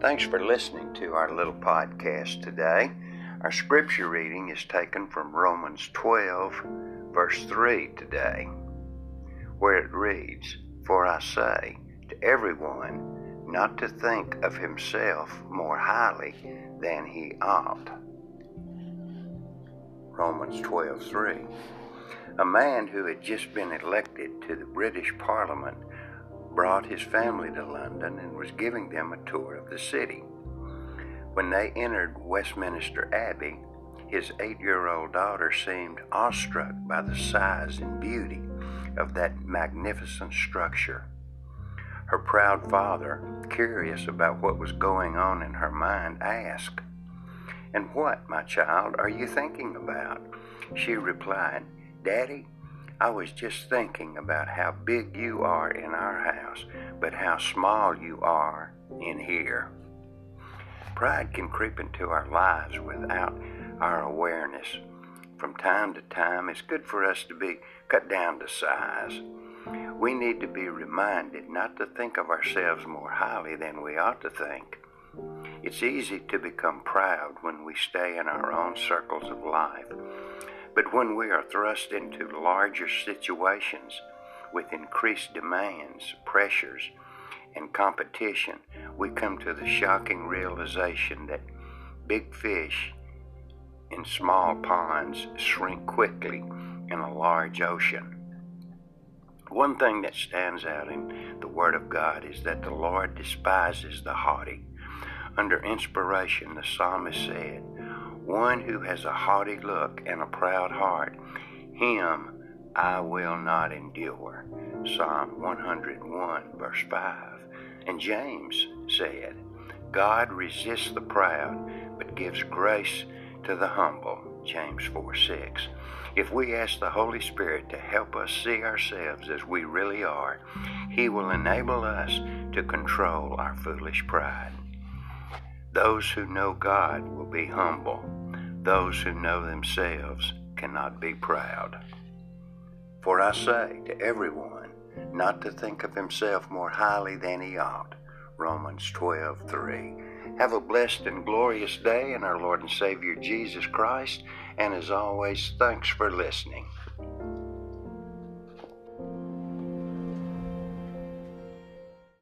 Thanks for listening to our little podcast today. Our scripture reading is taken from Romans 12, verse 3 today, where it reads, For I say to everyone not to think of himself more highly than he ought. Romans 12, 3. A man who had just been elected to the British Parliament brought his family to London and was giving them a tour of the city. When they entered Westminster Abbey, his eight year old daughter seemed awestruck by the size and beauty of that magnificent structure. Her proud father, curious about what was going on in her mind, asked, And what, my child, are you thinking about? She replied, Daddy, I was just thinking about how big you are in our house, but how small you are in here. Pride can creep into our lives without our awareness. From time to time, it's good for us to be cut down to size. We need to be reminded not to think of ourselves more highly than we ought to think. It's easy to become proud when we stay in our own circles of life. But when we are thrust into larger situations with increased demands, pressures, and competition, we come to the shocking realization that big fish in small ponds shrink quickly in a large ocean. One thing that stands out in the Word of God is that the Lord despises the haughty. Under inspiration, the psalmist said, one who has a haughty look and a proud heart, him I will not endure. Psalm 101, verse 5. And James said, God resists the proud, but gives grace to the humble. James 4 6. If we ask the Holy Spirit to help us see ourselves as we really are, He will enable us to control our foolish pride. Those who know God will be humble. Those who know themselves cannot be proud. For I say to everyone not to think of himself more highly than he ought. Romans 12:3. Have a blessed and glorious day in our Lord and Savior Jesus Christ, and as always, thanks for listening.